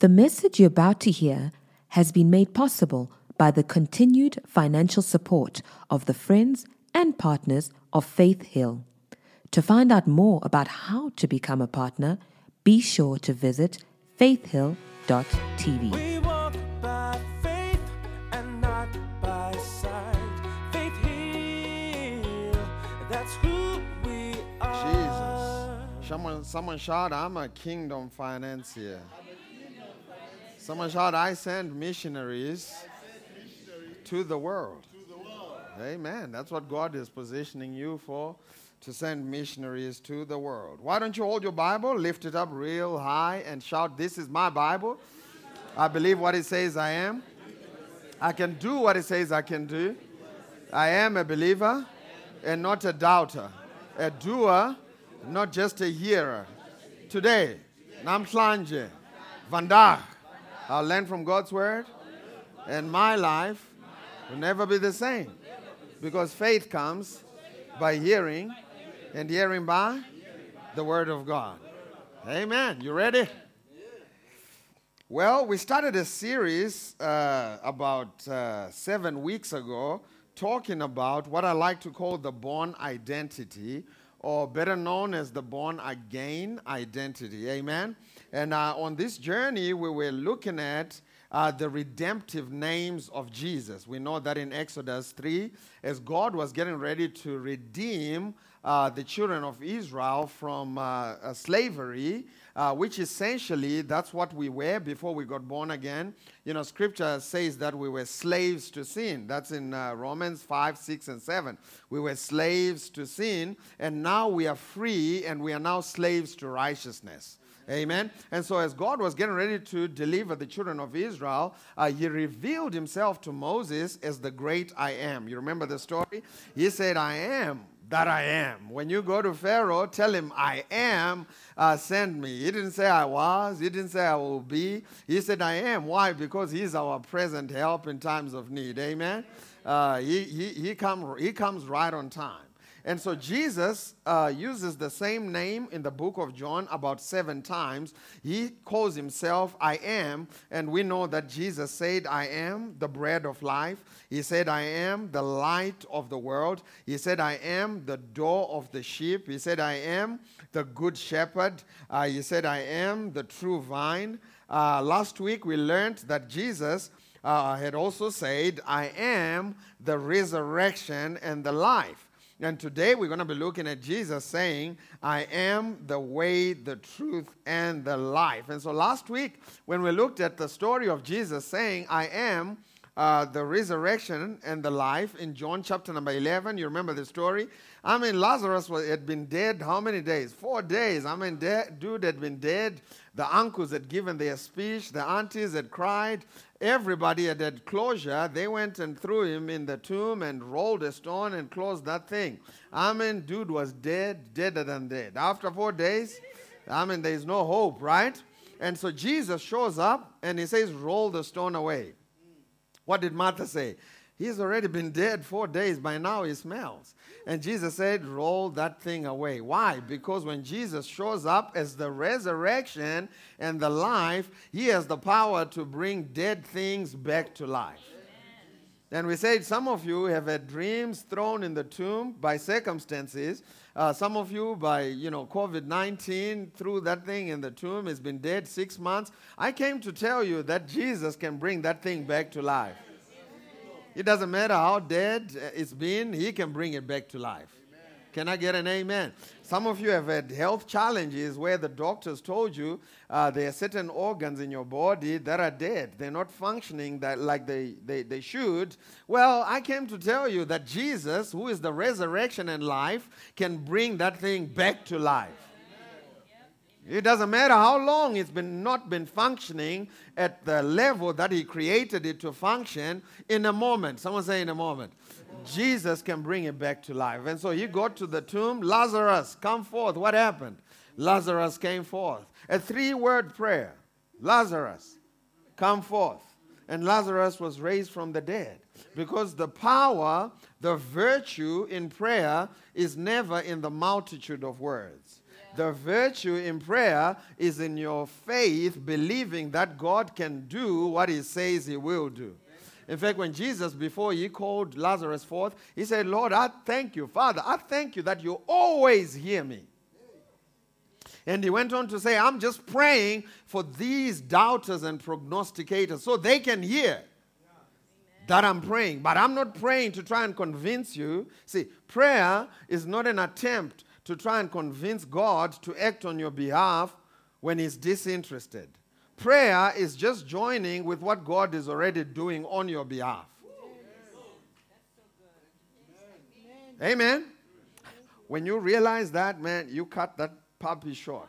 The message you're about to hear has been made possible by the continued financial support of the friends and partners of Faith Hill. To find out more about how to become a partner, be sure to visit faithhill.tv. We walk by faith and not by sight. Faith Hill, that's who we are. Jesus. Someone, someone shout, I'm a kingdom financier. Someone shout, I send missionaries to the world. Amen. That's what God is positioning you for to send missionaries to the world. Why don't you hold your Bible, lift it up real high, and shout, This is my Bible. I believe what it says I am. I can do what it says I can do. I am a believer and not a doubter, a doer, not just a hearer. Today, namhlanje, vandag, I'll learn from God's word, and my life will never be the same. Because faith comes by hearing, and hearing by the word of God. Amen. You ready? Well, we started a series uh, about uh, seven weeks ago talking about what I like to call the born identity, or better known as the born again identity. Amen. And uh, on this journey, we were looking at uh, the redemptive names of Jesus. We know that in Exodus 3, as God was getting ready to redeem uh, the children of Israel from uh, uh, slavery, uh, which essentially that's what we were before we got born again. You know, scripture says that we were slaves to sin. That's in uh, Romans 5, 6, and 7. We were slaves to sin, and now we are free, and we are now slaves to righteousness. Amen. And so, as God was getting ready to deliver the children of Israel, uh, He revealed Himself to Moses as the great I am. You remember the story? He said, I am that I am. When you go to Pharaoh, tell him, I am, uh, send me. He didn't say I was, he didn't say I will be. He said, I am. Why? Because he's our present help in times of need. Amen. Uh, he, he, he, come, he comes right on time. And so Jesus uh, uses the same name in the book of John about seven times. He calls himself I am, and we know that Jesus said, I am the bread of life. He said, I am the light of the world. He said, I am the door of the sheep. He said, I am the good shepherd. Uh, he said, I am the true vine. Uh, last week we learned that Jesus. Uh, had also said, I am the resurrection and the life. And today we're going to be looking at Jesus saying, I am the way, the truth, and the life. And so last week, when we looked at the story of Jesus saying, I am uh, the resurrection and the life in John chapter number 11, you remember the story? I mean, Lazarus was, had been dead how many days? Four days. I mean, de- dude had been dead. The uncles had given their speech. The aunties had cried everybody had had closure, they went and threw him in the tomb and rolled a stone and closed that thing. I mean, dude was dead, deader than dead. After four days, I mean, there's no hope, right? And so Jesus shows up and he says, Roll the stone away. What did Martha say? He's already been dead four days. By now he smells. And Jesus said, Roll that thing away. Why? Because when Jesus shows up as the resurrection and the life, he has the power to bring dead things back to life. And we said some of you have had dreams thrown in the tomb by circumstances. Uh, some of you by you know COVID nineteen threw that thing in the tomb. It's been dead six months. I came to tell you that Jesus can bring that thing back to life. It doesn't matter how dead it's been, He can bring it back to life. Amen. Can I get an amen? Some of you have had health challenges where the doctors told you uh, there are certain organs in your body that are dead. They're not functioning that, like they, they, they should. Well, I came to tell you that Jesus, who is the resurrection and life, can bring that thing back to life. It doesn't matter how long it's been not been functioning at the level that he created it to function in a moment. Someone say in a moment. Jesus can bring it back to life. And so he got to the tomb, Lazarus, come forth. What happened? Lazarus came forth. A three-word prayer. Lazarus, come forth. And Lazarus was raised from the dead. Because the power, the virtue in prayer is never in the multitude of words The virtue in prayer is in your faith, believing that God can do what He says He will do. In fact, when Jesus, before He called Lazarus forth, He said, Lord, I thank you, Father, I thank you that you always hear me. And he went on to say, I'm just praying for these doubters and prognosticators so they can hear that I'm praying. But I'm not praying to try and convince you. See, prayer is not an attempt to try and convince God to act on your behalf when He's disinterested. Prayer is just joining with what God is already doing on your behalf. Amen. When you realize that, man, you cut that puppy short.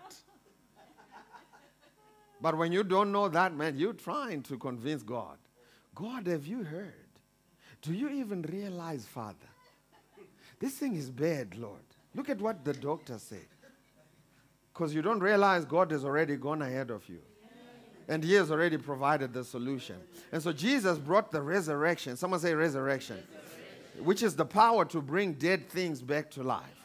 But when you don't know that, man, you're trying to convince God. God, have you heard? Do you even realize, Father? This thing is bad, Lord. Look at what the doctor said. Because you don't realize God has already gone ahead of you. And He has already provided the solution. And so Jesus brought the resurrection. Someone say resurrection, resurrection. which is the power to bring dead things back to life.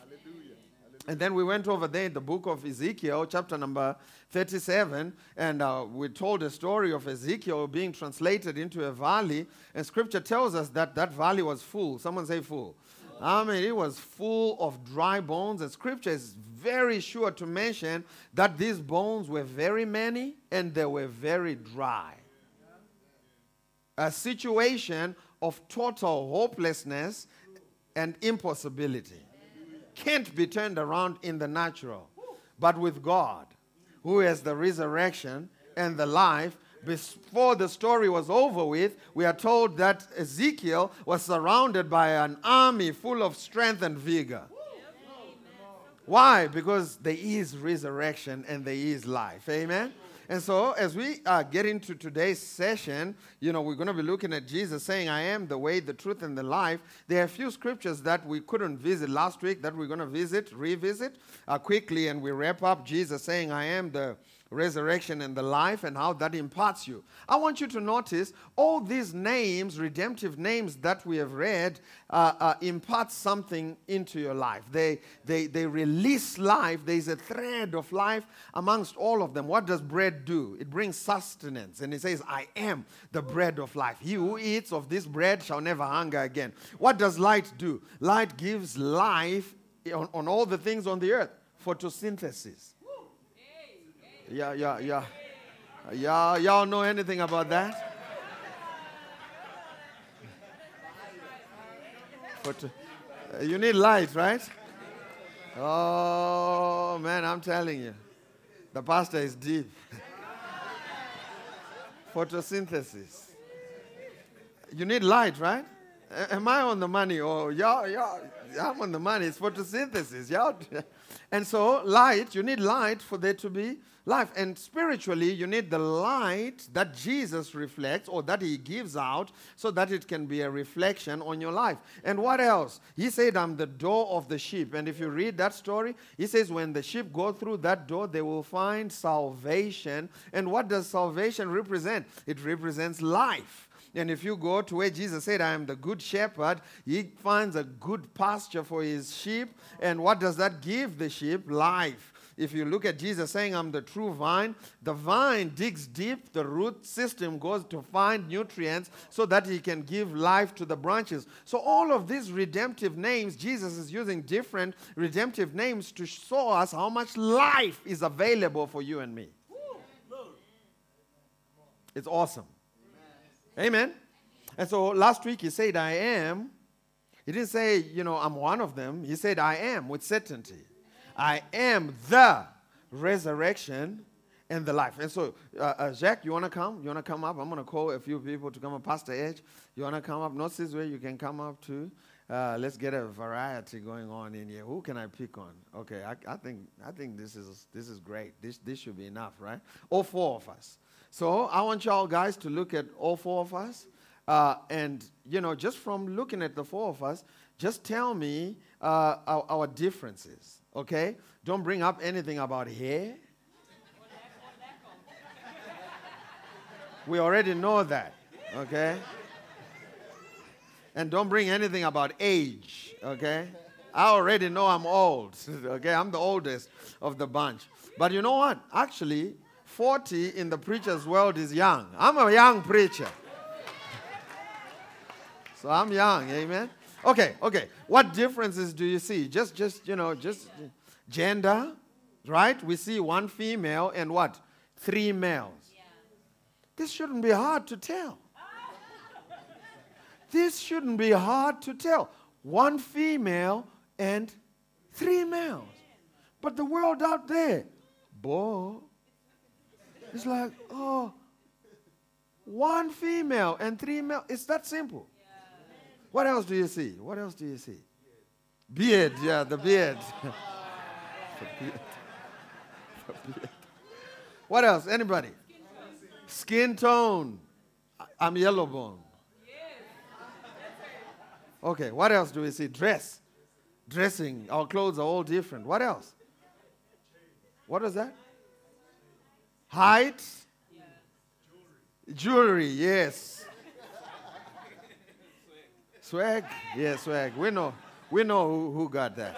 And then we went over there in the book of Ezekiel, chapter number 37, and uh, we told a story of Ezekiel being translated into a valley. And scripture tells us that that valley was full. Someone say full. I mean, it was full of dry bones. And scripture is very sure to mention that these bones were very many and they were very dry. A situation of total hopelessness and impossibility can't be turned around in the natural. But with God, who has the resurrection and the life, before the story was over with, we are told that Ezekiel was surrounded by an army full of strength and vigor. Why? Because there is resurrection and there is life. Amen? And so, as we uh, get into today's session, you know, we're going to be looking at Jesus saying, I am the way, the truth, and the life. There are a few scriptures that we couldn't visit last week that we're going to visit, revisit uh, quickly, and we wrap up Jesus saying, I am the resurrection and the life and how that imparts you. I want you to notice all these names, redemptive names that we have read, uh, uh, impart something into your life. They, they, they release life. There's a thread of life amongst all of them. What does bread do? It brings sustenance. And it says, I am the bread of life. He who eats of this bread shall never hunger again. What does light do? Light gives life on, on all the things on the earth. Photosynthesis. Yeah, yeah, yeah. Y'all, y'all know anything about that? But uh, you need light, right? Oh man, I'm telling you, the pastor is deep. Photosynthesis. You need light, right? Am I on the money? Or y'all, y'all, I'm on the money. It's photosynthesis. Y'all. And so, light, you need light for there to be life. And spiritually, you need the light that Jesus reflects or that he gives out so that it can be a reflection on your life. And what else? He said, I'm the door of the sheep. And if you read that story, he says, when the sheep go through that door, they will find salvation. And what does salvation represent? It represents life. And if you go to where Jesus said, I am the good shepherd, he finds a good pasture for his sheep. And what does that give the sheep? Life. If you look at Jesus saying, I'm the true vine, the vine digs deep, the root system goes to find nutrients so that he can give life to the branches. So, all of these redemptive names, Jesus is using different redemptive names to show us how much life is available for you and me. It's awesome. Amen. And so last week he said, I am. He didn't say, you know, I'm one of them. He said, I am with certainty. I am the resurrection and the life. And so, uh, uh, Jacques, you want to come? You want to come up? I'm going to call a few people to come up. Pastor Edge, you want to come up? Not this way, you can come up too. Uh, let's get a variety going on in here. Who can I pick on? Okay, I, I, think I think this is this is great. This this should be enough, right? All four of us. So I want y'all guys to look at all four of us. Uh, and, you know, just from looking at the four of us, just tell me uh, our, our, differences, okay? Don't bring up anything about hair. we already know that, okay? And don't bring anything about age, okay? I already know I'm old. okay, I'm the oldest of the bunch. But you know what? Actually, 40 in the preacher's world is young. I'm a young preacher. so I'm young, amen. Okay, okay. What differences do you see? Just just, you know, just gender, right? We see one female and what? Three males. This shouldn't be hard to tell. this shouldn't be hard to tell. One female and three males. But the world out there, boy, it's like, oh, one female and three male. It's that simple. What else do you see? What else do you see? Beard, yeah, the beard. the beard. The beard. What else? Anybody? Skin tone. I'm yellow bone. Okay, what else do we see? Dress. Dressing. Our clothes are all different. What else? What is that? Height. Jewelry, yes. Swag? Yeah, swag. We know, we know who, who got that.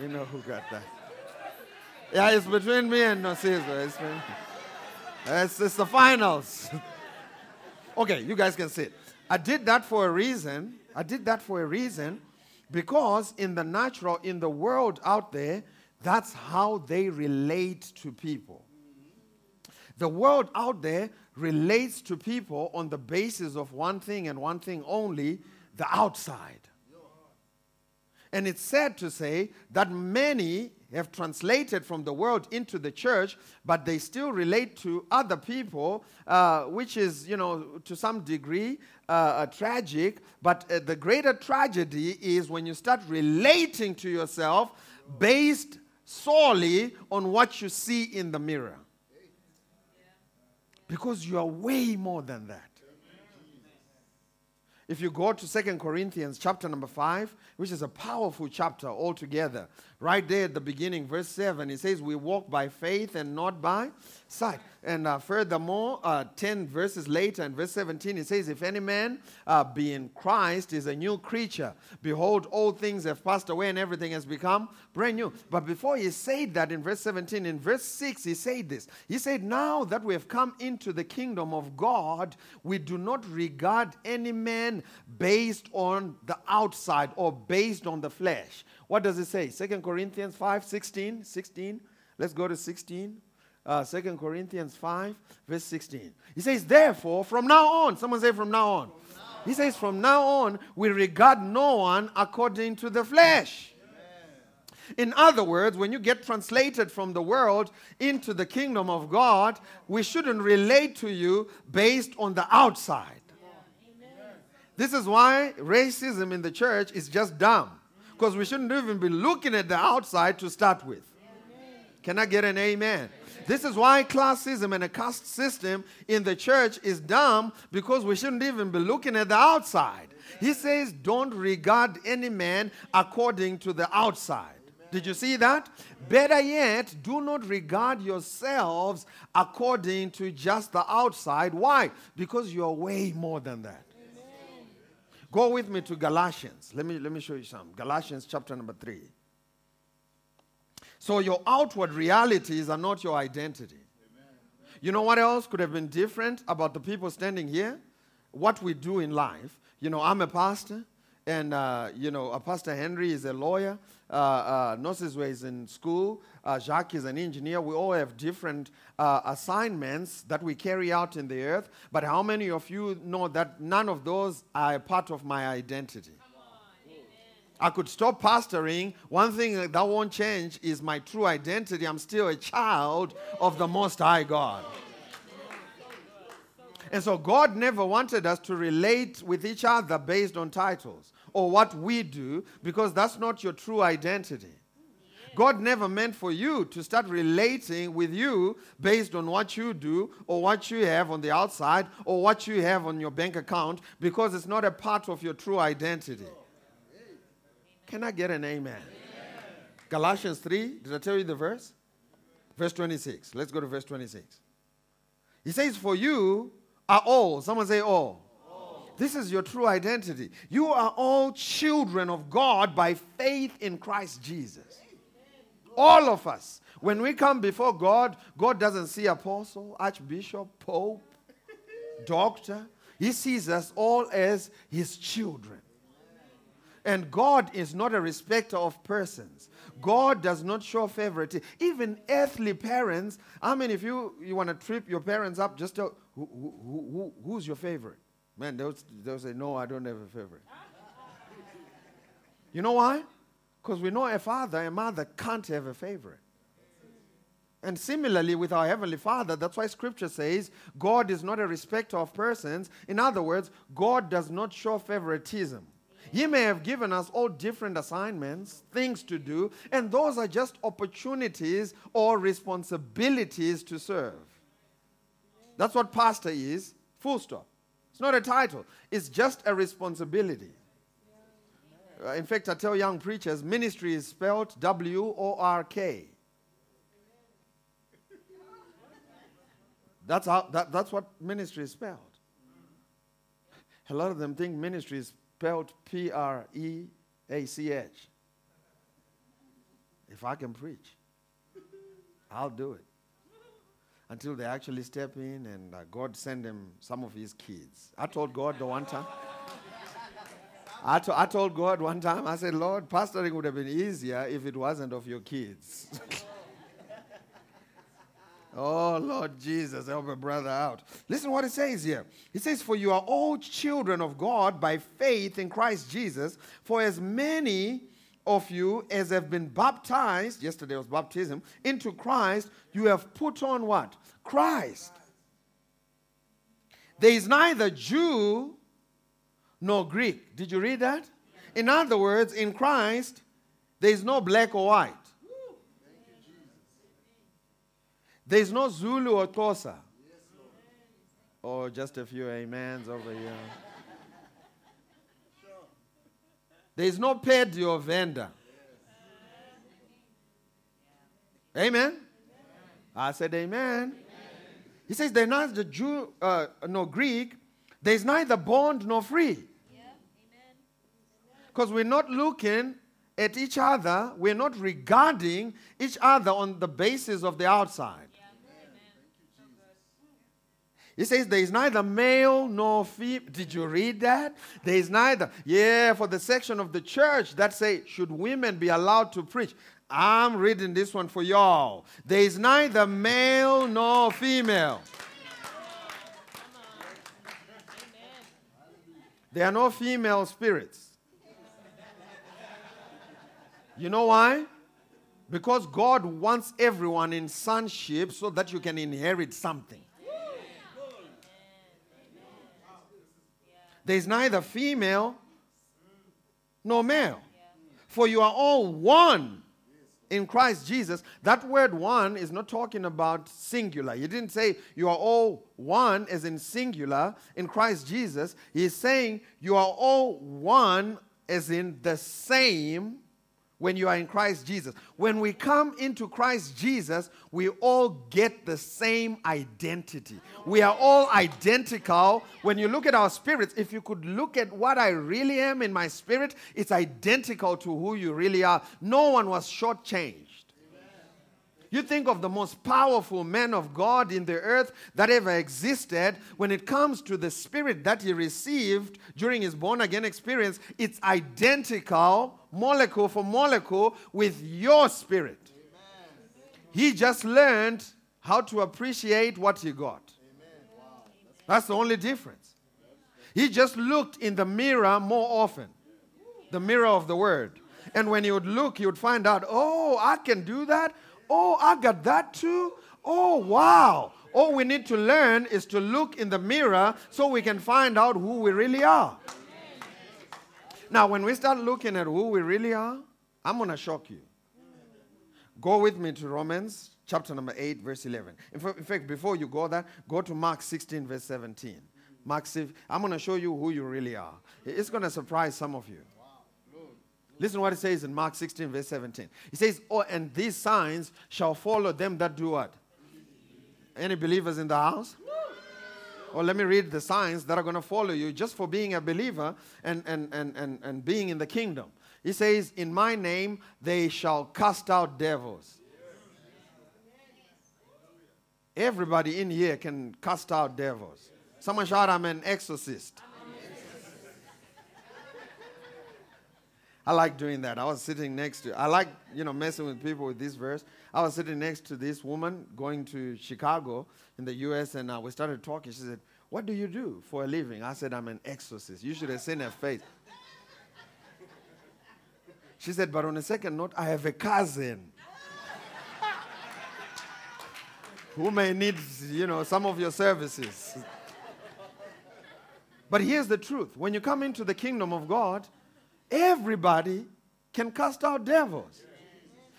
We know who got that. Yeah, it's between me and Narciso. It's, it's, it's the finals. okay, you guys can sit. I did that for a reason. I did that for a reason because in the natural, in the world out there, that's how they relate to people. The world out there relates to people on the basis of one thing and one thing only the outside. And it's sad to say that many have translated from the world into the church, but they still relate to other people, uh, which is, you know, to some degree uh, tragic. But uh, the greater tragedy is when you start relating to yourself based solely on what you see in the mirror. Because you are way more than that. If you go to Second Corinthians chapter number 5, which is a powerful chapter altogether, right there at the beginning, verse 7, it says, We walk by faith and not by And uh, furthermore, uh, 10 verses later, in verse 17, it says, If any man uh, be in Christ is a new creature, behold, all things have passed away and everything has become brand new. But before he said that in verse 17, in verse 6, he said this. He said, Now that we have come into the kingdom of God, we do not regard any man based on the outside or based on the flesh. What does it say? 2 Corinthians 5 16. 16. Let's go to 16. Uh, 2 Corinthians 5, verse 16. He says, Therefore, from now on, someone say, From now on. He says, From now on, we regard no one according to the flesh. In other words, when you get translated from the world into the kingdom of God, we shouldn't relate to you based on the outside. This is why racism in the church is just dumb. Because we shouldn't even be looking at the outside to start with. Can I get an amen? This is why classism and a caste system in the church is dumb because we shouldn't even be looking at the outside. He says, Don't regard any man according to the outside. Did you see that? Better yet, do not regard yourselves according to just the outside. Why? Because you're way more than that. Go with me to Galatians. Let me, let me show you some. Galatians chapter number 3. So your outward realities are not your identity. You know what else could have been different about the people standing here? What we do in life. You know, I'm a pastor, and, uh, you know, uh, Pastor Henry is a lawyer. Uh, uh, is in school. Uh, Jacques is an engineer. We all have different uh, assignments that we carry out in the earth. But how many of you know that none of those are a part of my identity? I could stop pastoring. One thing that won't change is my true identity. I'm still a child of the Most High God. And so God never wanted us to relate with each other based on titles or what we do because that's not your true identity. God never meant for you to start relating with you based on what you do or what you have on the outside or what you have on your bank account because it's not a part of your true identity. Can I get an amen? Galatians 3, did I tell you the verse? Verse 26. Let's go to verse 26. He says, For you are all, someone say all. This is your true identity. You are all children of God by faith in Christ Jesus. All of us. When we come before God, God doesn't see apostle, archbishop, pope, doctor. He sees us all as his children. And God is not a respecter of persons. God does not show favoritism. Even earthly parents, I mean, if you, you want to trip your parents up, just tell, who, who, who, who's your favorite? Man, they'll, they'll say, no, I don't have a favorite. you know why? Because we know a father and mother can't have a favorite. And similarly, with our Heavenly Father, that's why Scripture says God is not a respecter of persons. In other words, God does not show favoritism. He may have given us all different assignments, things to do, and those are just opportunities or responsibilities to serve. That's what pastor is, full stop. It's not a title, it's just a responsibility. Uh, in fact, I tell young preachers ministry is spelled W O R K. That's, how, that, that's what ministry is spelled. A lot of them think ministry is spelled P R E A C H. If I can preach, I'll do it. Until they actually step in and uh, God send them some of his kids. I told God the one time. I, to, I told God one time, I said, Lord, pastoring would have been easier if it wasn't of your kids. Oh, Lord Jesus, help a brother out. Listen what it says here. It says, For you are all children of God by faith in Christ Jesus. For as many of you as have been baptized, yesterday was baptism, into Christ, you have put on what? Christ. There is neither Jew nor Greek. Did you read that? In other words, in Christ, there is no black or white. There's no Zulu or Xhosa. Or just a few amens over here. There's no Pedi or Venda. Amen? I said amen. He says there's neither Jew uh, nor Greek. There's neither bond nor free. Because we're not looking at each other, we're not regarding each other on the basis of the outside. He says there is neither male nor female. Did you read that? There is neither. Yeah, for the section of the church that say, should women be allowed to preach? I'm reading this one for y'all. There is neither male nor female. There are no female spirits. You know why? Because God wants everyone in sonship so that you can inherit something. There's neither female nor male. For you are all one in Christ Jesus. That word one is not talking about singular. He didn't say you are all one as in singular in Christ Jesus. He's saying you are all one as in the same when you are in Christ Jesus. When we come into Christ Jesus, we all get the same identity. We are all identical. When you look at our spirits, if you could look at what I really am in my spirit, it's identical to who you really are. No one was shortchanged. You think of the most powerful man of God in the earth that ever existed. When it comes to the spirit that he received during his born again experience, it's identical, molecule for molecule, with your spirit. He just learned how to appreciate what he got. That's the only difference. He just looked in the mirror more often, the mirror of the word. And when he would look, he would find out, oh, I can do that. Oh, I got that too. Oh, wow. All we need to learn is to look in the mirror so we can find out who we really are. Now, when we start looking at who we really are, I'm going to shock you. Go with me to Romans chapter number 8, verse 11. In fact, before you go there, go to Mark 16, verse 17. Mark, I'm going to show you who you really are. It's going to surprise some of you. Listen what it says in Mark 16, verse 17. He says, Oh, and these signs shall follow them that do what? Any believers in the house? Or let me read the signs that are going to follow you just for being a believer and, and, and, and, and being in the kingdom. He says, In my name they shall cast out devils. Everybody in here can cast out devils. Someone shout, I'm an exorcist. I like doing that. I was sitting next to, I like, you know, messing with people with this verse. I was sitting next to this woman going to Chicago in the U.S., and uh, we started talking. She said, What do you do for a living? I said, I'm an exorcist. You should have seen her face. She said, But on a second note, I have a cousin who may need, you know, some of your services. But here's the truth when you come into the kingdom of God, everybody can cast out devils.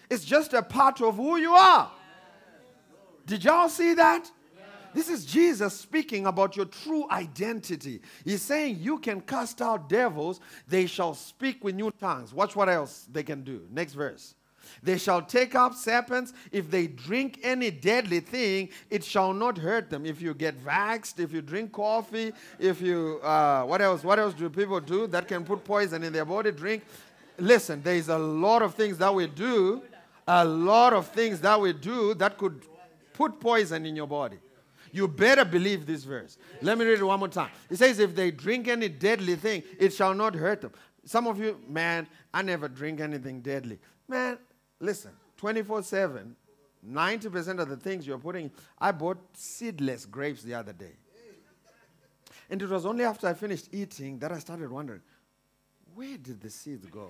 It's just a part of who you are. Did y'all see that? This is Jesus speaking about your true identity. He's saying you can cast out devils, they shall speak with new tongues. Watch what else they can do. Next verse. They shall take up serpents. If they drink any deadly thing, it shall not hurt them. If you get vaxxed, if you drink coffee, if you, uh, what else? What else do people do that can put poison in their body? Drink. Listen, there is a lot of things that we do, a lot of things that we do that could put poison in your body. You better believe this verse. Let me read it one more time. It says, If they drink any deadly thing, it shall not hurt them. Some of you, man, I never drink anything deadly. Man, listen, 24 7, 90% of the things you're putting, I bought seedless grapes the other day. And it was only after I finished eating that I started wondering, where did the seeds go?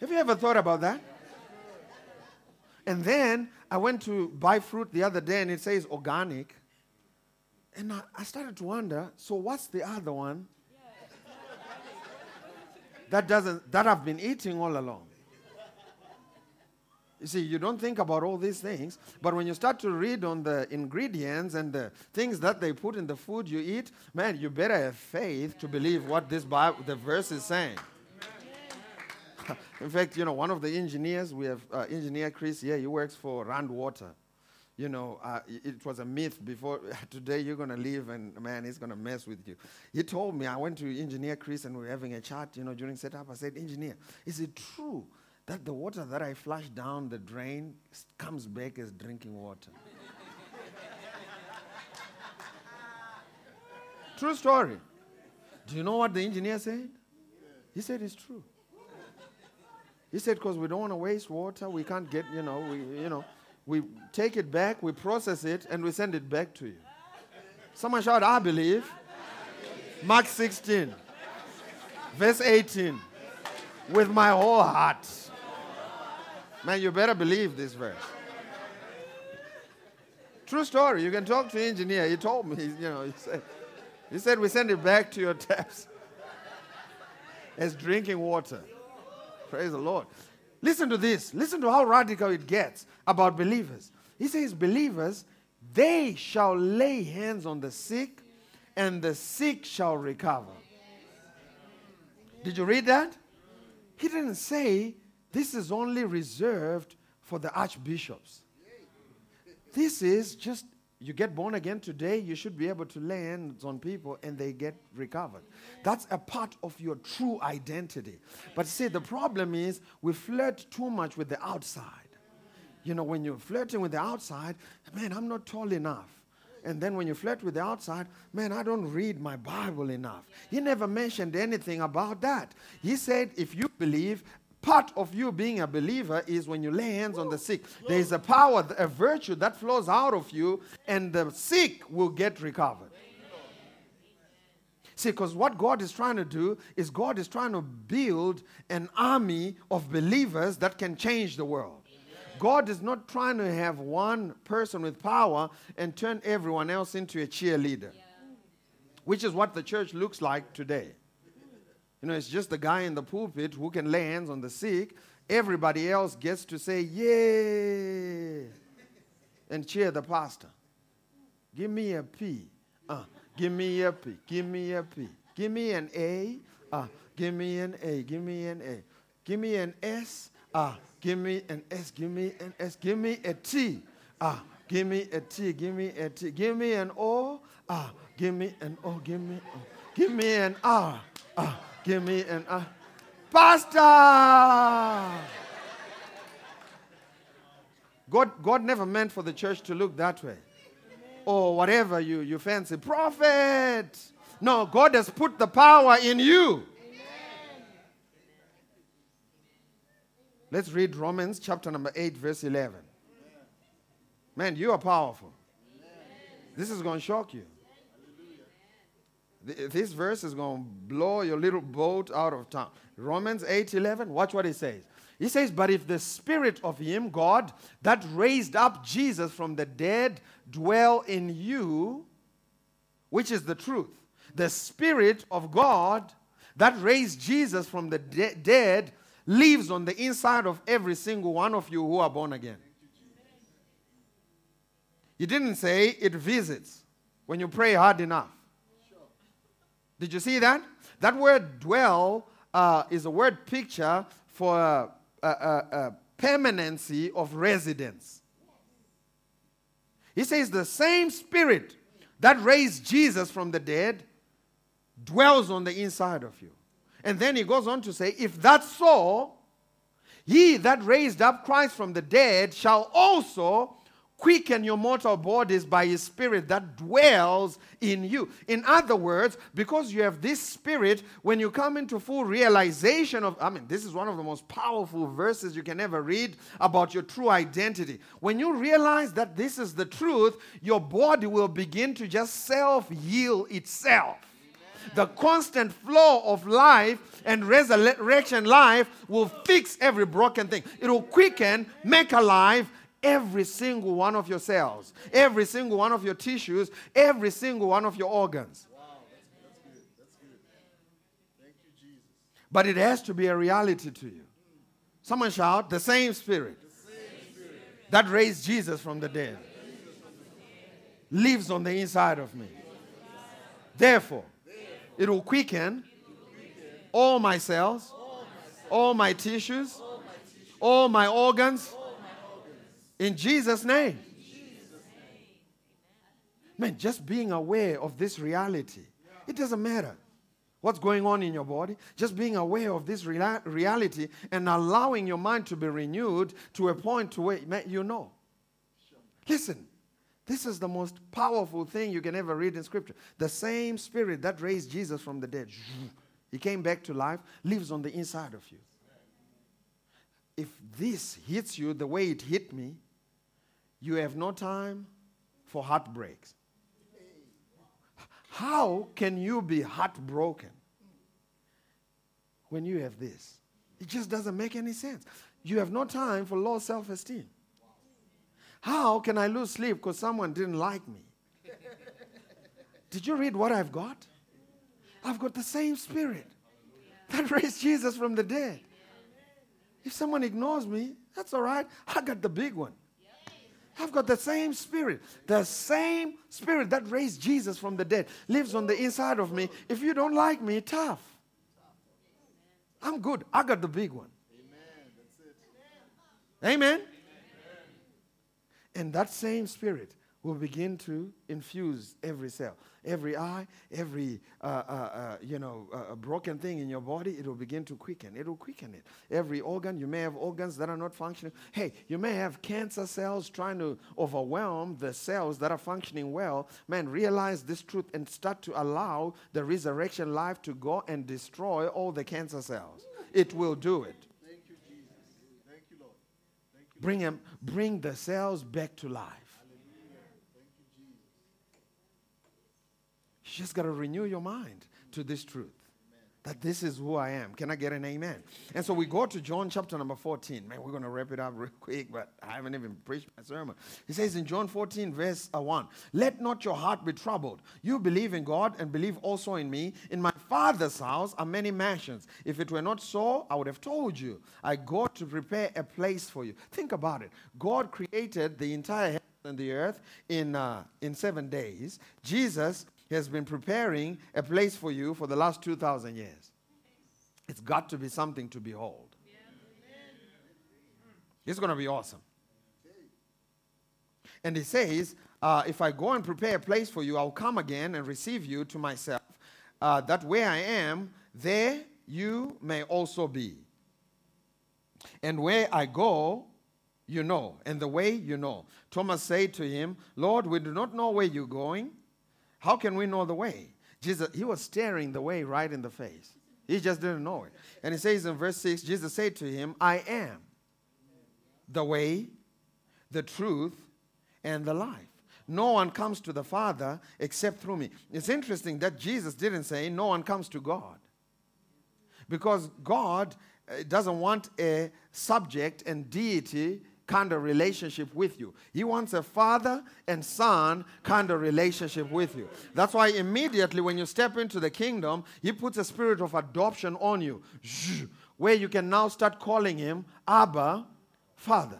Have you ever thought about that? And then I went to buy fruit the other day and it says organic. And I, I started to wonder so, what's the other one that doesn't that I've been eating all along. You see, you don't think about all these things, but when you start to read on the ingredients and the things that they put in the food you eat, man, you better have faith to believe what this Bible, the verse is saying. in fact, you know, one of the engineers, we have uh, engineer Chris here, he works for Rand Water. You know, uh, it was a myth before. Today you're going to leave and man, he's going to mess with you. He told me, I went to engineer Chris and we were having a chat, you know, during setup. I said, engineer, is it true that the water that I flush down the drain comes back as drinking water? true story. Do you know what the engineer said? He said it's true. He said, because we don't want to waste water, we can't get, you know, we, you know, we take it back, we process it, and we send it back to you. Someone shout, I believe. Mark 16, verse 18. With my whole heart. Man, you better believe this verse. True story. You can talk to the engineer. He told me, you know, he said, he said we send it back to your taps as drinking water. Praise the Lord. Listen to this. Listen to how radical it gets about believers. He says, Believers, they shall lay hands on the sick, and the sick shall recover. Did you read that? He didn't say this is only reserved for the archbishops. This is just you get born again today, you should be able to lay hands on people and they get recovered. That's a part of your true identity. But see, the problem is we flirt too much with the outside. You know, when you're flirting with the outside, man, I'm not tall enough. And then when you flirt with the outside, man, I don't read my Bible enough. He never mentioned anything about that. He said, if you believe, part of you being a believer is when you lay hands on the sick. There is a power, a virtue that flows out of you, and the sick will get recovered. See, because what God is trying to do is God is trying to build an army of believers that can change the world. God is not trying to have one person with power and turn everyone else into a cheerleader, which is what the church looks like today. You know, it's just the guy in the pulpit who can lay hands on the sick. Everybody else gets to say, Yay! And cheer the pastor. Give me a P. Uh, give me a P. Give me a P. Give me an A. Uh, give me an A. Give me an A. Give me an S. Uh, give me an S. Give me an S. Give me a T. Uh, Give me a T, give me a T, give me an O, ah, give me an O, give me, O. give me an R, ah, give me an R. Pastor! God, God never meant for the church to look that way. Or whatever you, you fancy. Prophet! No, God has put the power in you. Let's read Romans chapter number 8, verse 11. Man, you are powerful. This is going to shock you. Th- This verse is going to blow your little boat out of town. Romans 8 11, watch what he says. He says, But if the spirit of him, God, that raised up Jesus from the dead, dwell in you, which is the truth, the spirit of God that raised Jesus from the de- dead lives on the inside of every single one of you who are born again. He didn't say it visits when you pray hard enough. Did you see that? That word dwell uh, is a word picture for a, a, a, a permanency of residence. He says the same spirit that raised Jesus from the dead dwells on the inside of you. And then he goes on to say, if that's so, he that raised up Christ from the dead shall also quicken your mortal bodies by his spirit that dwells in you. In other words, because you have this spirit, when you come into full realization of, I mean, this is one of the most powerful verses you can ever read about your true identity. When you realize that this is the truth, your body will begin to just self heal itself the constant flow of life and resurrection life will fix every broken thing. It will quicken, make alive every single one of your cells, every single one of your tissues, every single one of your organs. Wow, that's good. That's good. Thank you, Jesus. But it has to be a reality to you. Someone shout, the same spirit, that raised Jesus from the dead lives on the inside of me. Therefore, it will quicken all my cells, all my tissues, all my organs. In Jesus' name. Man, just being aware of this reality. It doesn't matter what's going on in your body. Just being aware of this rea- reality and allowing your mind to be renewed to a point to where man, you know. Listen, this is the most powerful thing you can ever read in Scripture. The same Spirit that raised Jesus from the dead, he came back to life, lives on the inside of you. If this hits you the way it hit me, you have no time for heartbreaks. How can you be heartbroken when you have this? It just doesn't make any sense. You have no time for low self esteem. How can I lose sleep because someone didn't like me? Did you read what I've got? I've got the same spirit that raised Jesus from the dead. If someone ignores me, that's all right. I got the big one. I've got the same spirit. The same spirit that raised Jesus from the dead lives on the inside of me. If you don't like me, tough. I'm good. I got the big one. Amen. Amen. Amen. And that same spirit will begin to infuse every cell, every eye, every uh, uh, uh, you know uh, broken thing in your body. It will begin to quicken. It will quicken it. Every organ. You may have organs that are not functioning. Hey, you may have cancer cells trying to overwhelm the cells that are functioning well. Man, realize this truth and start to allow the resurrection life to go and destroy all the cancer cells. It will do it. Thank you, Jesus. Thank you, Lord. Thank you, Lord. Bring them, bring the cells back to life. You just got to renew your mind to this truth. That this is who I am. Can I get an amen? And so we go to John chapter number 14. Man, we're going to wrap it up real quick, but I haven't even preached my sermon. He says in John 14, verse uh, 1 Let not your heart be troubled. You believe in God and believe also in me. In my Father's house are many mansions. If it were not so, I would have told you. I go to prepare a place for you. Think about it. God created the entire heaven and the earth in, uh, in seven days. Jesus has been preparing a place for you for the last 2,000 years. It's got to be something to behold. It's going to be awesome. And he says, uh, If I go and prepare a place for you, I'll come again and receive you to myself, uh, that where I am, there you may also be. And where I go, you know, and the way you know. Thomas said to him, Lord, we do not know where you're going. How can we know the way? Jesus, he was staring the way right in the face. He just didn't know it. And he says in verse 6, Jesus said to him, I am the way, the truth, and the life. No one comes to the Father except through me. It's interesting that Jesus didn't say, No one comes to God. Because God uh, doesn't want a subject and deity kind of relationship with you. He wants a father and son kind of relationship with you. That's why immediately when you step into the kingdom, he puts a spirit of adoption on you, where you can now start calling him Abba, Father.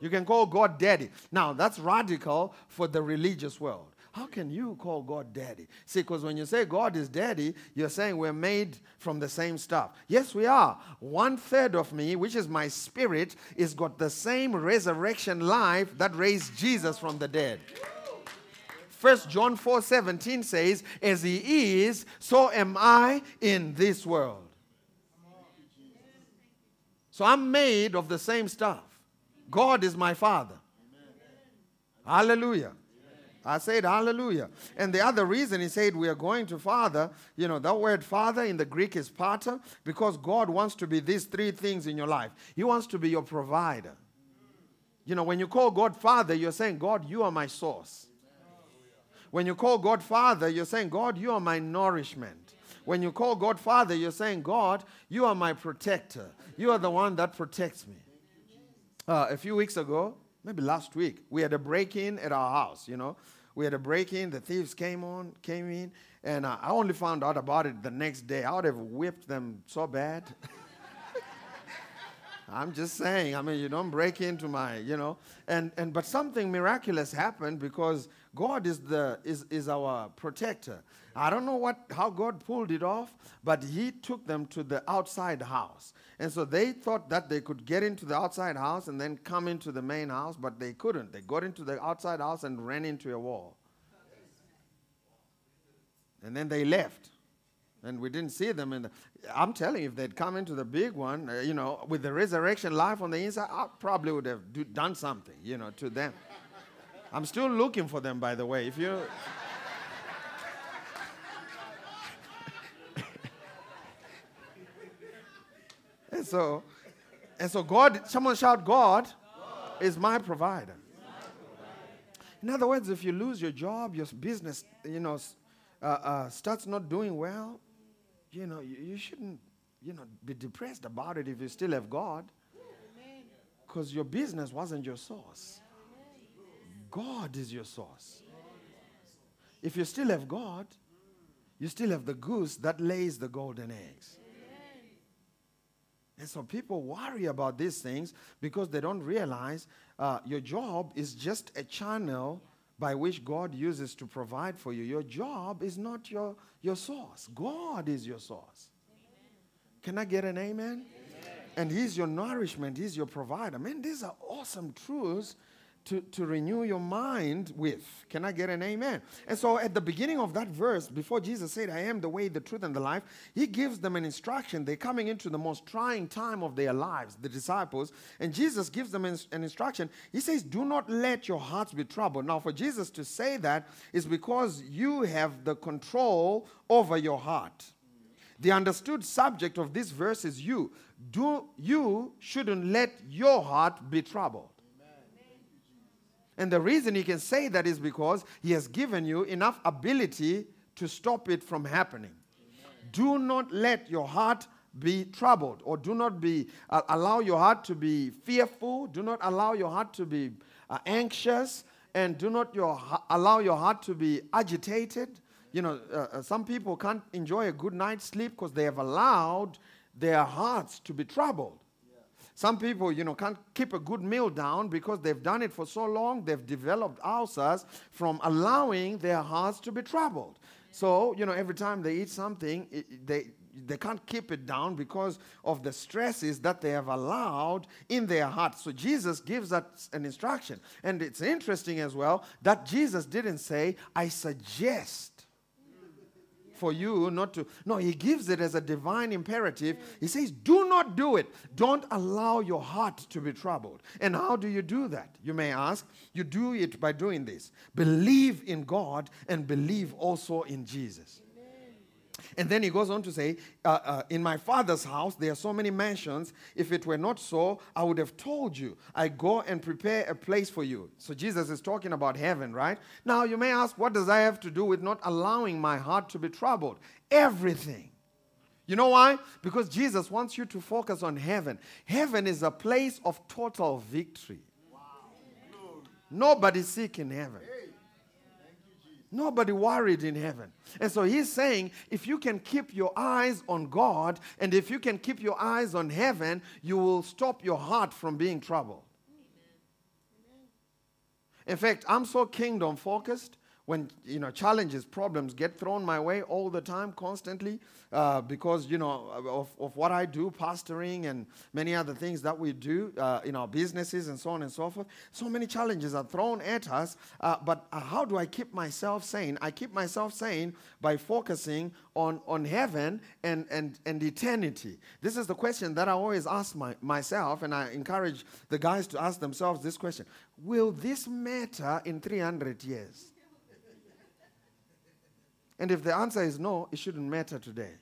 You can call God Daddy. Now, that's radical for the religious world. How can you call God daddy? See, because when you say God is daddy, you're saying we're made from the same stuff. Yes, we are. One third of me, which is my spirit, is got the same resurrection life that raised Jesus from the dead. First John 4 17 says, As he is, so am I in this world. So I'm made of the same stuff. God is my father. Hallelujah. I said hallelujah. And the other reason he said we are going to Father, you know, that word Father in the Greek is pater because God wants to be these three things in your life. He wants to be your provider. You know, when you call God Father, you're saying, God, you are my source. When you call God Father, you're saying, God, you are my nourishment. When you call God Father, you're saying, God, you are my protector. You are the one that protects me. Uh, a few weeks ago, maybe last week, we had a break-in at our house. You know, we had a break-in. The thieves came on, came in, and uh, I only found out about it the next day. I would have whipped them so bad. I'm just saying. I mean, you don't break into my, you know, and and but something miraculous happened because God is the is is our protector. I don't know what how God pulled it off, but He took them to the outside house, and so they thought that they could get into the outside house and then come into the main house, but they couldn't. They got into the outside house and ran into a wall, and then they left and we didn't see them. And I'm telling you, if they'd come into the big one, uh, you know, with the resurrection life on the inside, I probably would have do, done something, you know, to them. I'm still looking for them, by the way. If you. And so, and so God, someone shout, God, God. is my provider. In other words, if you lose your job, your business, you know, uh, uh, starts not doing well, you know, you, you, shouldn't, you know, be depressed about it if you still have God. Because your business wasn't your source. God is your source. If you still have God, you still have the goose that lays the golden eggs. And so people worry about these things because they don't realize uh, your job is just a channel by which God uses to provide for you. Your job is not your, your source, God is your source. Amen. Can I get an amen? amen? And He's your nourishment, He's your provider. Man, these are awesome truths to, to renew your mind with. Can I get an amen? And so at the beginning of that verse, before Jesus said, I am the way, the truth, and the life, he gives them an instruction. They're coming into the most trying time of their lives, the disciples, and Jesus gives them an instruction. He says, Do not let your hearts be troubled. Now, for Jesus to say that is because you have the control over your heart. The understood subject of this verse is you. Do you shouldn't let your heart be troubled. And the reason he can say that is because he has given you enough ability to stop it from happening. Amen. Do not let your heart be troubled or do not be uh, allow your heart to be fearful do not allow your heart to be uh, anxious and do not your, allow your heart to be agitated you know uh, uh some people can't enjoy a good night's sleep because they have allowed their hearts to be troubled some people, you know, can't keep a good meal down because they've done it for so long, they've developed ulcers from allowing their hearts to be troubled. So, you know, every time they eat something, it, they, they can't keep it down because of the stresses that they have allowed in their hearts. So Jesus gives us an instruction. And it's interesting as well that Jesus didn't say, I suggest for you not to. No, he gives it as a divine imperative. He says, Do not do it. Don't allow your heart to be troubled. And how do you do that? You may ask. You do it by doing this believe in God and believe also in Jesus. And then he goes on to say, uh, uh, In my father's house, there are so many mansions. If it were not so, I would have told you. I go and prepare a place for you. So Jesus is talking about heaven, right? Now, you may ask, What does that have to do with not allowing my heart to be troubled? Everything. You know why? Because Jesus wants you to focus on heaven. Heaven is a place of total victory. Nobody's sick in heaven. Nobody worried in heaven. And so he's saying if you can keep your eyes on God and if you can keep your eyes on heaven, you will stop your heart from being troubled. In fact, I'm so kingdom focused when you know challenges problems get thrown my way all the time constantly uh, because you know of, of what i do pastoring and many other things that we do uh, in our businesses and so on and so forth. So many challenges are thrown at us uh, but uh, how do i keep myself sane? I keep myself sane by focusing on, on heaven and, and, and eternity. This is the question that i always ask my, myself and i encourage the guys to ask themselves this question. Will this matter in 300 years and if the answer is no, it shouldn't matter today.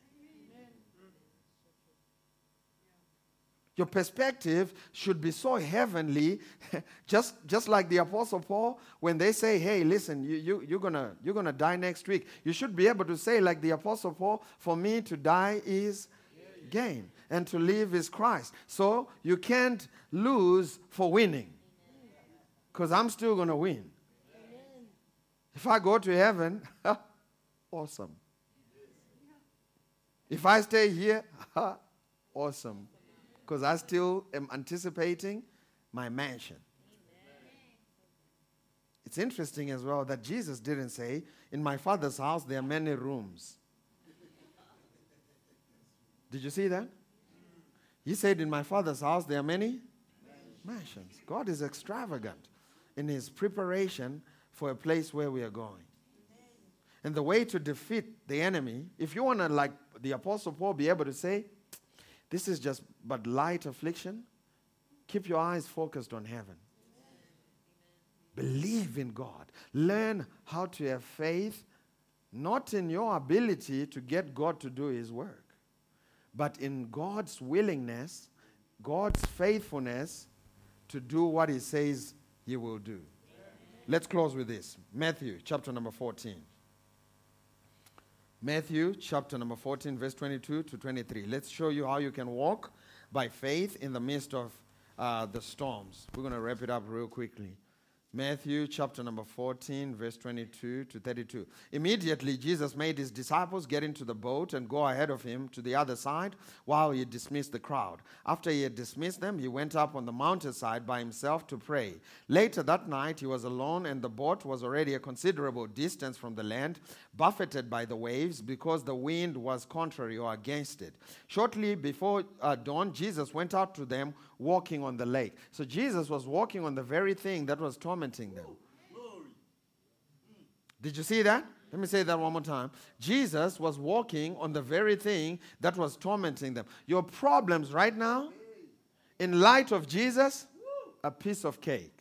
Your perspective should be so heavenly, just, just like the Apostle Paul, when they say, hey, listen, you, you, you're going you're gonna die next week. You should be able to say, like the Apostle Paul, for me to die is gain, and to live is Christ. So you can't lose for winning, because I'm still going to win. If I go to heaven, awesome. If I stay here, awesome. Because I still am anticipating my mansion. It's interesting as well that Jesus didn't say, In my father's house there are many rooms. Did you see that? He said, In my father's house there are many mansions. God is extravagant in his preparation for a place where we are going. And the way to defeat the enemy, if you want to, like the Apostle Paul, be able to say, this is just but light affliction, keep your eyes focused on heaven. Believe in God. Learn how to have faith, not in your ability to get God to do his work, but in God's willingness, God's faithfulness to do what he says he will do. Let's close with this Matthew chapter number 14. Matthew chapter number 14, verse 22 to 23. Let's show you how you can walk by faith in the midst of uh, the storms. We're going to wrap it up real quickly. Matthew chapter number 14, verse 22 to 32. Immediately, Jesus made his disciples get into the boat and go ahead of him to the other side while he dismissed the crowd. After he had dismissed them, he went up on the mountainside by himself to pray. Later that night, he was alone, and the boat was already a considerable distance from the land, buffeted by the waves because the wind was contrary or against it. Shortly before uh, dawn, Jesus went out to them walking on the lake. So Jesus was walking on the very thing that was tormenting them. Did you see that? Let me say that one more time. Jesus was walking on the very thing that was tormenting them. Your problems right now, in light of Jesus, a piece of cake.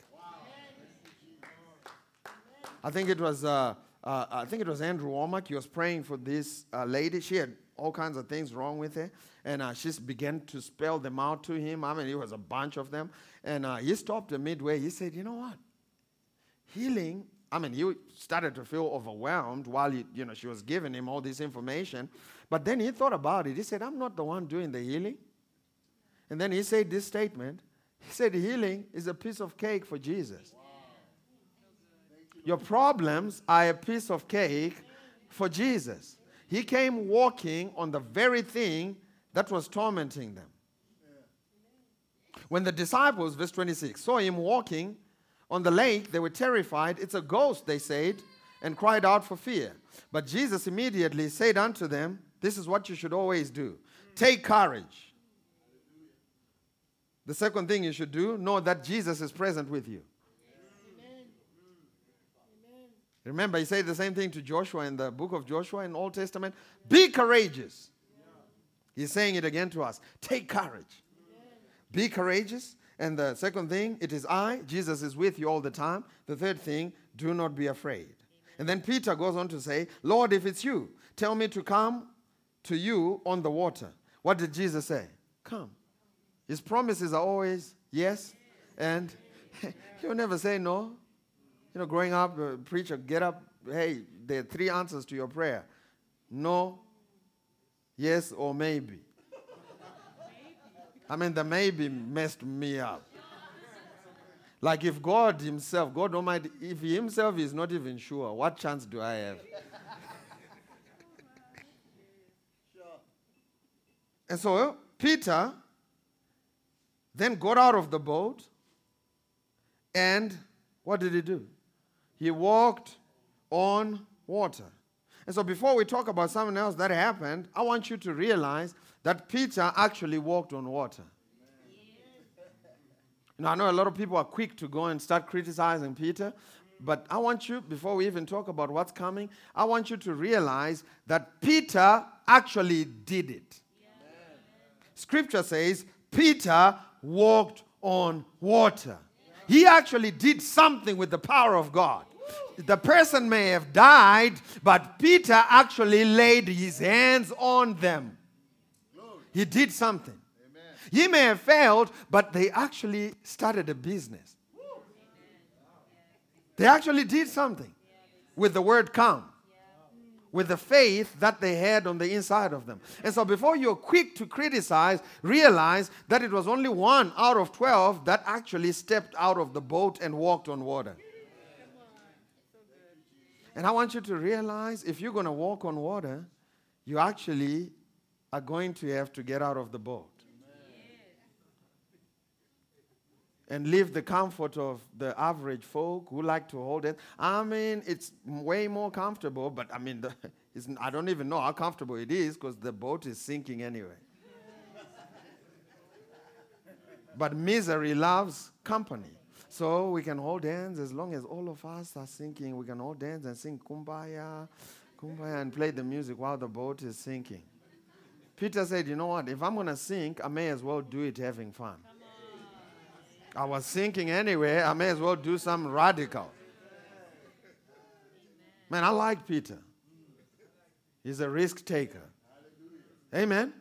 I think it was. Uh, uh, I think it was Andrew Wommack. He was praying for this uh, lady. She had all kinds of things wrong with her, and uh, she began to spell them out to him. I mean, it was a bunch of them, and uh, he stopped midway. He said, "You know what? Healing." I mean, he started to feel overwhelmed while he, you know she was giving him all this information, but then he thought about it. He said, "I'm not the one doing the healing." And then he said this statement. He said, "Healing is a piece of cake for Jesus." Your problems are a piece of cake for Jesus. He came walking on the very thing that was tormenting them. When the disciples, verse 26, saw him walking on the lake, they were terrified. It's a ghost, they said, and cried out for fear. But Jesus immediately said unto them, This is what you should always do. Take courage. The second thing you should do, know that Jesus is present with you. Remember, he said the same thing to Joshua in the book of Joshua in Old Testament. Be courageous. He's saying it again to us. Take courage. Be courageous. And the second thing, it is I. Jesus is with you all the time. The third thing, do not be afraid. And then Peter goes on to say, Lord, if it's you, tell me to come to you on the water. What did Jesus say? Come. His promises are always yes, and he'll never say no. You know, growing up, preacher, get up, hey, there are three answers to your prayer no, yes, or maybe. I mean, the maybe messed me up. Like if God Himself, God Almighty, if He Himself is not even sure, what chance do I have? and so Peter then got out of the boat and what did he do? He walked on water. And so before we talk about something else that happened, I want you to realize that Peter actually walked on water. Now, I know a lot of people are quick to go and start criticizing Peter, but I want you, before we even talk about what's coming, I want you to realize that Peter actually did it. Scripture says Peter walked on water. He actually did something with the power of God. The person may have died, but Peter actually laid his hands on them. He did something. He may have failed, but they actually started a business. They actually did something with the word come, with the faith that they had on the inside of them. And so, before you're quick to criticize, realize that it was only one out of 12 that actually stepped out of the boat and walked on water. And I want you to realize if you're going to walk on water, you actually are going to have to get out of the boat. and leave the comfort of the average folk who like to hold it. I mean, it's way more comfortable, but I mean, the, I don't even know how comfortable it is because the boat is sinking anyway. but misery loves company. So we can all dance as long as all of us are sinking. We can all dance and sing kumbaya, kumbaya, and play the music while the boat is sinking. Peter said, You know what? If I'm going to sink, I may as well do it having fun. I was thinking anyway, I may as well do some radical. Man, I like Peter. He's a risk taker. Amen.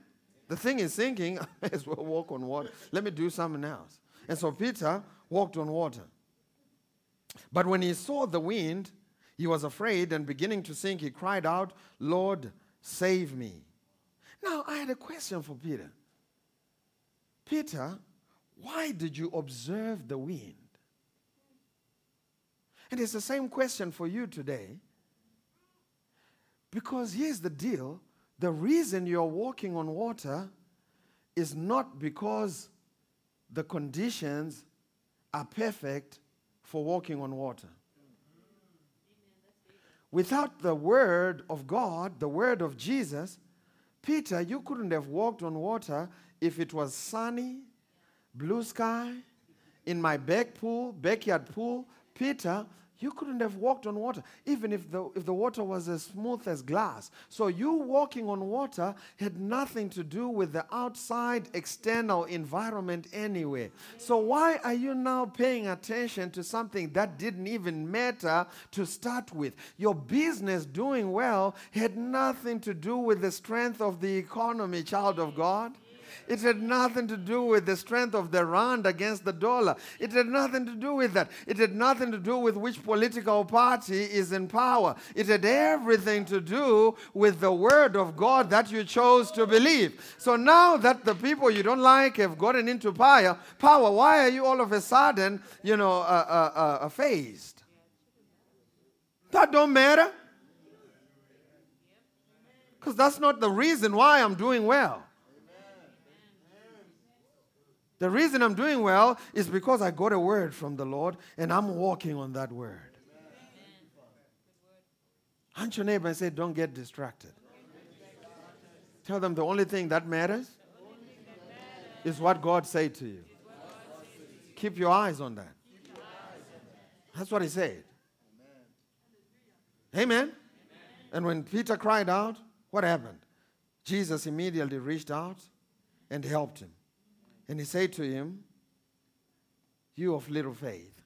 The thing is sinking, I may as well walk on water. Let me do something else. And so Peter walked on water. But when he saw the wind, he was afraid and beginning to sink, he cried out, Lord, save me. Now, I had a question for Peter. Peter, why did you observe the wind? And it's the same question for you today. Because here's the deal the reason you're walking on water is not because the conditions are perfect for walking on water. Without the word of God, the word of Jesus, Peter, you couldn't have walked on water if it was sunny, blue sky, in my back pool, backyard pool, Peter, you couldn't have walked on water, even if the, if the water was as smooth as glass. So, you walking on water had nothing to do with the outside external environment anyway. So, why are you now paying attention to something that didn't even matter to start with? Your business doing well had nothing to do with the strength of the economy, child of God. It had nothing to do with the strength of the rand against the dollar. It had nothing to do with that. It had nothing to do with which political party is in power. It had everything to do with the word of God that you chose to believe. So now that the people you don't like have gotten into power, power, why are you all of a sudden, you know, uh, uh, uh, fazed? That don't matter. Because that's not the reason why I'm doing well. The reason I'm doing well is because I got a word from the Lord and I'm walking on that word. Hunt your neighbor and say, Don't get distracted. Tell them the only thing that matters is what God said to you. Keep your eyes on that. That's what he said. Amen. And when Peter cried out, what happened? Jesus immediately reached out and helped him. And he said to him, You of little faith,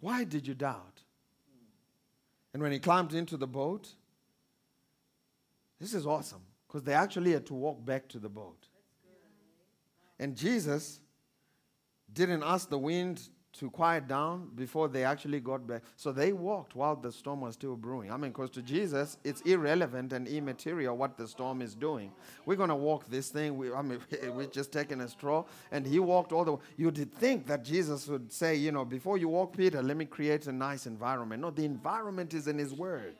why did you doubt? And when he climbed into the boat, this is awesome because they actually had to walk back to the boat. And Jesus didn't ask the wind to quiet down before they actually got back. So they walked while the storm was still brewing. I mean, because to Jesus, it's irrelevant and immaterial what the storm is doing. We're going to walk this thing. We, I mean, we're just taking a straw. And he walked all the way. You did think that Jesus would say, you know, before you walk, Peter, let me create a nice environment. No, the environment is in his word.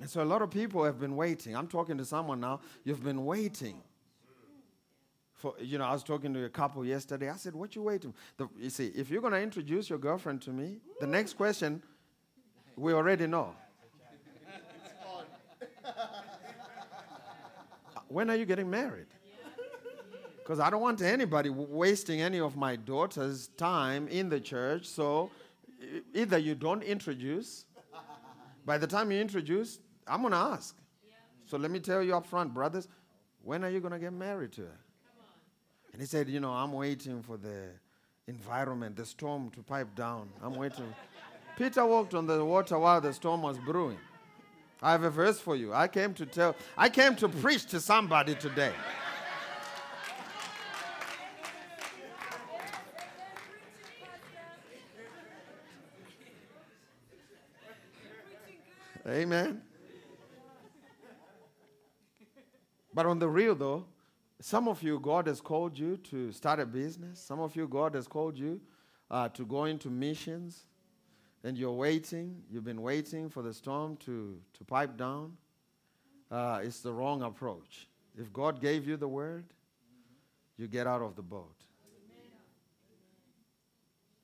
And so a lot of people have been waiting. I'm talking to someone now. You've been waiting. For, you know, I was talking to a couple yesterday. I said, "What you waiting?" The, you see, if you're going to introduce your girlfriend to me, the next question we already know. when are you getting married? Because I don't want anybody wasting any of my daughter's time in the church. So either you don't introduce. By the time you introduce, I'm going to ask. So let me tell you up front, brothers, when are you going to get married to her? And he said, You know, I'm waiting for the environment, the storm to pipe down. I'm waiting. Peter walked on the water while the storm was brewing. I have a verse for you. I came to tell, I came to preach to somebody today. Amen. But on the real, though, some of you, God has called you to start a business. Some of you, God has called you uh, to go into missions. And you're waiting. You've been waiting for the storm to, to pipe down. Uh, it's the wrong approach. If God gave you the word, you get out of the boat.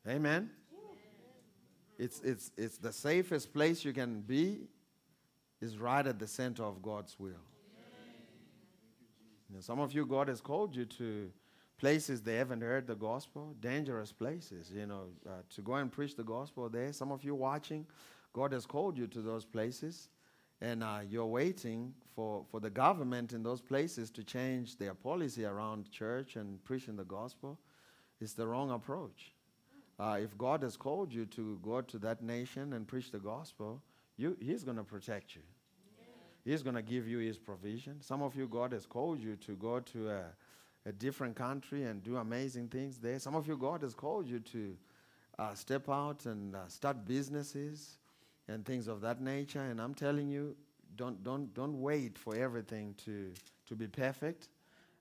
Amen. It's, it's, it's the safest place you can be is right at the center of God's will. You know, some of you, God has called you to places they haven't heard the gospel, dangerous places, you know, uh, to go and preach the gospel there. Some of you watching, God has called you to those places, and uh, you're waiting for, for the government in those places to change their policy around church and preaching the gospel. It's the wrong approach. Uh, if God has called you to go to that nation and preach the gospel, you, He's going to protect you. He's going to give you His provision. Some of you, God has called you to go to a, a different country and do amazing things there. Some of you, God has called you to uh, step out and uh, start businesses and things of that nature. And I'm telling you, don't, don't, don't wait for everything to, to be perfect.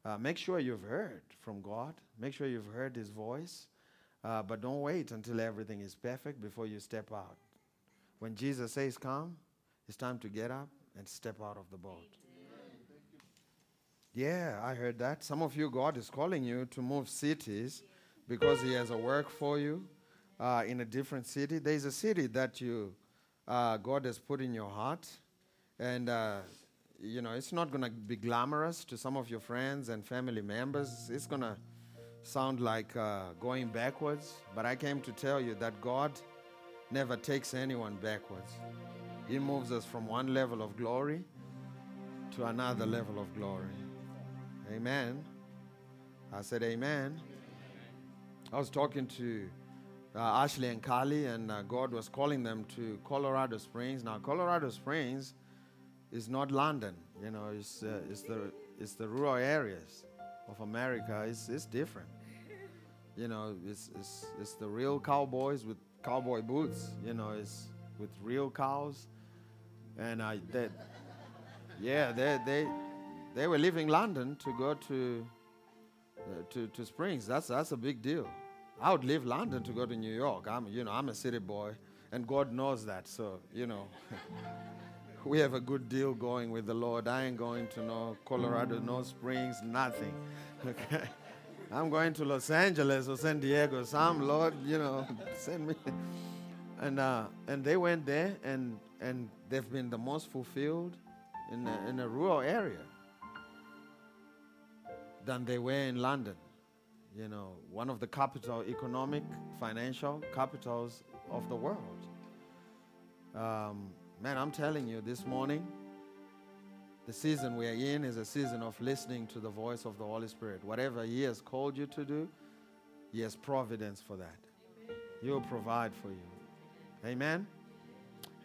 Uh, make sure you've heard from God, make sure you've heard His voice. Uh, but don't wait until everything is perfect before you step out. When Jesus says, Come, it's time to get up and step out of the boat. Yeah, I heard that. Some of you, God is calling you to move cities because He has a work for you uh, in a different city. There's a city that you, uh, God has put in your heart, and uh, you know it's not going to be glamorous to some of your friends and family members. It's going to sound like uh, going backwards, but I came to tell you that God never takes anyone backwards. He moves us from one level of glory to another level of glory. Amen. I said, Amen. I was talking to uh, Ashley and Kali, and uh, God was calling them to Colorado Springs. Now, Colorado Springs is not London, you know, it's, uh, it's, the, it's the rural areas of America. It's, it's different. You know, it's, it's, it's the real cowboys with cowboy boots, you know, it's with real cows. And I, they, yeah, they, they, they were leaving London to go to, uh, to, to Springs. That's, that's a big deal. I would leave London to go to New York. I'm, you know, I'm a city boy, and God knows that. So, you know, we have a good deal going with the Lord. I ain't going to no Colorado, no Springs, nothing. Okay. I'm going to Los Angeles or San Diego. Some Lord, you know, send me. and uh, and they went there, and and they've been the most fulfilled in a, in a rural area than they were in London. You know, one of the capital economic, financial capitals of the world. Um, man, I'm telling you, this morning, the season we are in is a season of listening to the voice of the Holy Spirit. Whatever He has called you to do, He has providence for that. He will provide for you. Amen.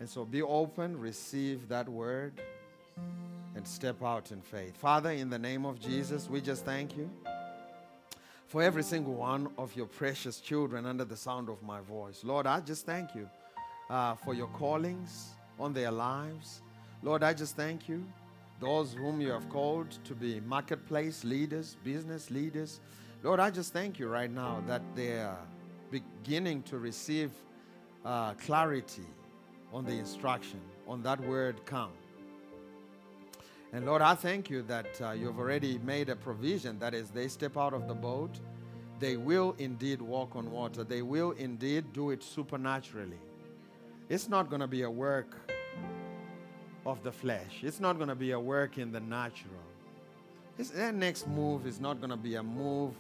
And so be open, receive that word, and step out in faith. Father, in the name of Jesus, we just thank you for every single one of your precious children under the sound of my voice. Lord, I just thank you uh, for your callings on their lives. Lord, I just thank you. Those whom you have called to be marketplace leaders, business leaders. Lord, I just thank you right now that they are beginning to receive uh, clarity on the instruction, on that word come. And Lord, I thank you that uh, you've already made a provision that as they step out of the boat, they will indeed walk on water. They will indeed do it supernaturally. It's not going to be a work of the flesh, it's not going to be a work in the natural. It's, their next move is not going to be a move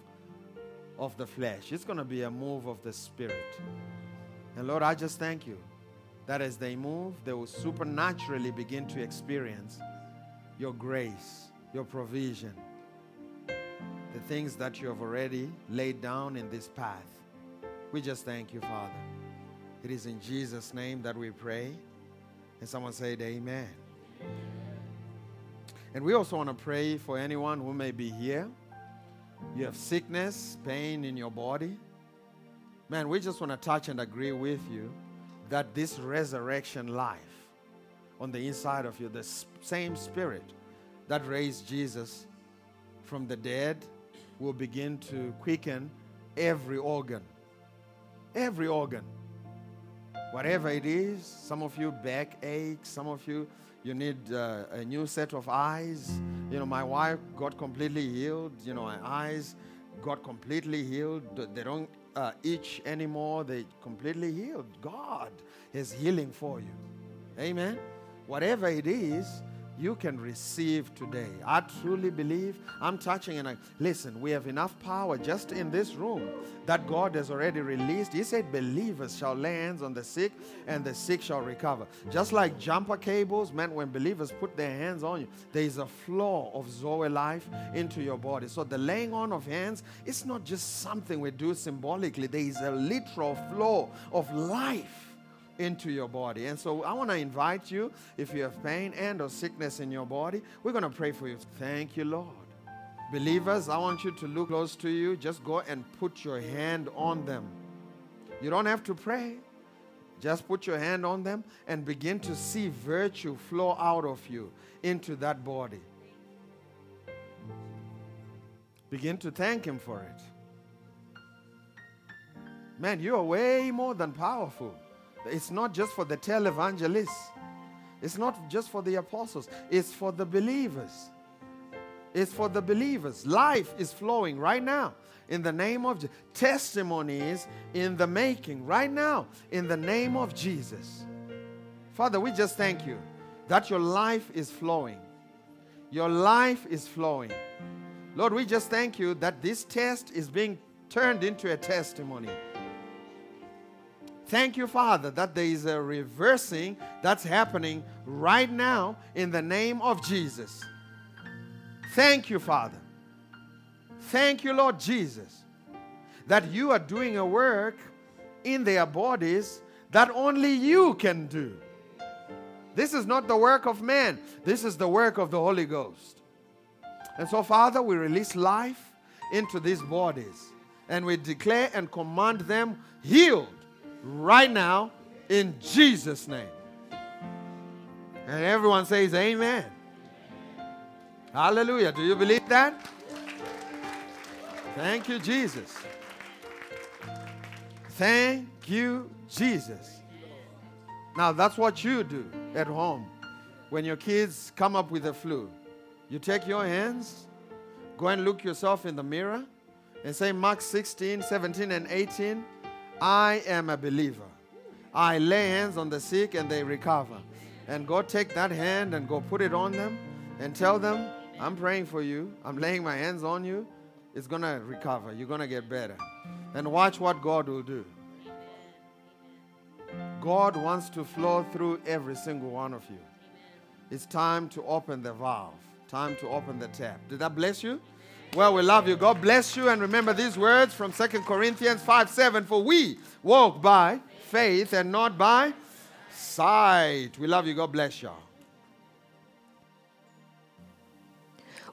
of the flesh, it's going to be a move of the spirit. And Lord, I just thank you that as they move, they will supernaturally begin to experience your grace, your provision, the things that you have already laid down in this path. We just thank you, Father. It is in Jesus' name that we pray. And someone said, Amen. And we also want to pray for anyone who may be here. You have sickness, pain in your body. Man, we just want to touch and agree with you that this resurrection life on the inside of you, the same spirit that raised Jesus from the dead, will begin to quicken every organ. Every organ. Whatever it is, some of you back aches, some of you you need uh, a new set of eyes. You know, my wife got completely healed. You know, my eyes got completely healed. They don't uh, itch anymore. They completely healed. God is healing for you. Amen. Whatever it is, you can receive today. I truly believe I'm touching and I listen, we have enough power just in this room that God has already released. He said, Believers shall lay hands on the sick and the sick shall recover. Just like jumper cables meant when believers put their hands on you, there is a flow of Zoe life into your body. So the laying on of hands, it's not just something we do symbolically, there is a literal flow of life into your body. And so I want to invite you, if you have pain and or sickness in your body, we're going to pray for you. Thank you, Lord. Believers, I want you to look close to you. Just go and put your hand on them. You don't have to pray. Just put your hand on them and begin to see virtue flow out of you into that body. Begin to thank Him for it. Man, you are way more than powerful. It's not just for the televangelists. It's not just for the apostles. It's for the believers. It's for the believers. Life is flowing right now in the name of Jesus. Testimonies in the making right now in the name of Jesus. Father, we just thank you that your life is flowing. Your life is flowing. Lord, we just thank you that this test is being turned into a testimony. Thank you, Father, that there is a reversing that's happening right now in the name of Jesus. Thank you, Father. Thank you, Lord Jesus, that you are doing a work in their bodies that only you can do. This is not the work of man, this is the work of the Holy Ghost. And so, Father, we release life into these bodies and we declare and command them healed right now in Jesus' name. And everyone says, Amen. Hallelujah. Do you believe that? Thank you, Jesus. Thank you, Jesus. Now, that's what you do at home when your kids come up with a flu. You take your hands, go and look yourself in the mirror, and say, Mark 16, 17, and 18. I am a believer. I lay hands on the sick and they recover. And go take that hand and go put it on them and tell them, I'm praying for you. I'm laying my hands on you. It's going to recover. You're going to get better. And watch what God will do. God wants to flow through every single one of you. It's time to open the valve, time to open the tap. Did that bless you? Well, we love you. God bless you. And remember these words from 2 Corinthians 5 7 For we walk by faith and not by sight. We love you. God bless y'all.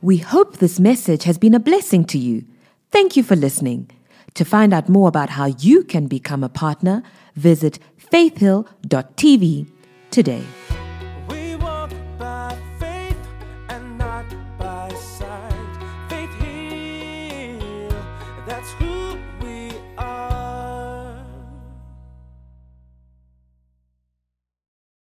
We hope this message has been a blessing to you. Thank you for listening. To find out more about how you can become a partner, visit faithhill.tv today.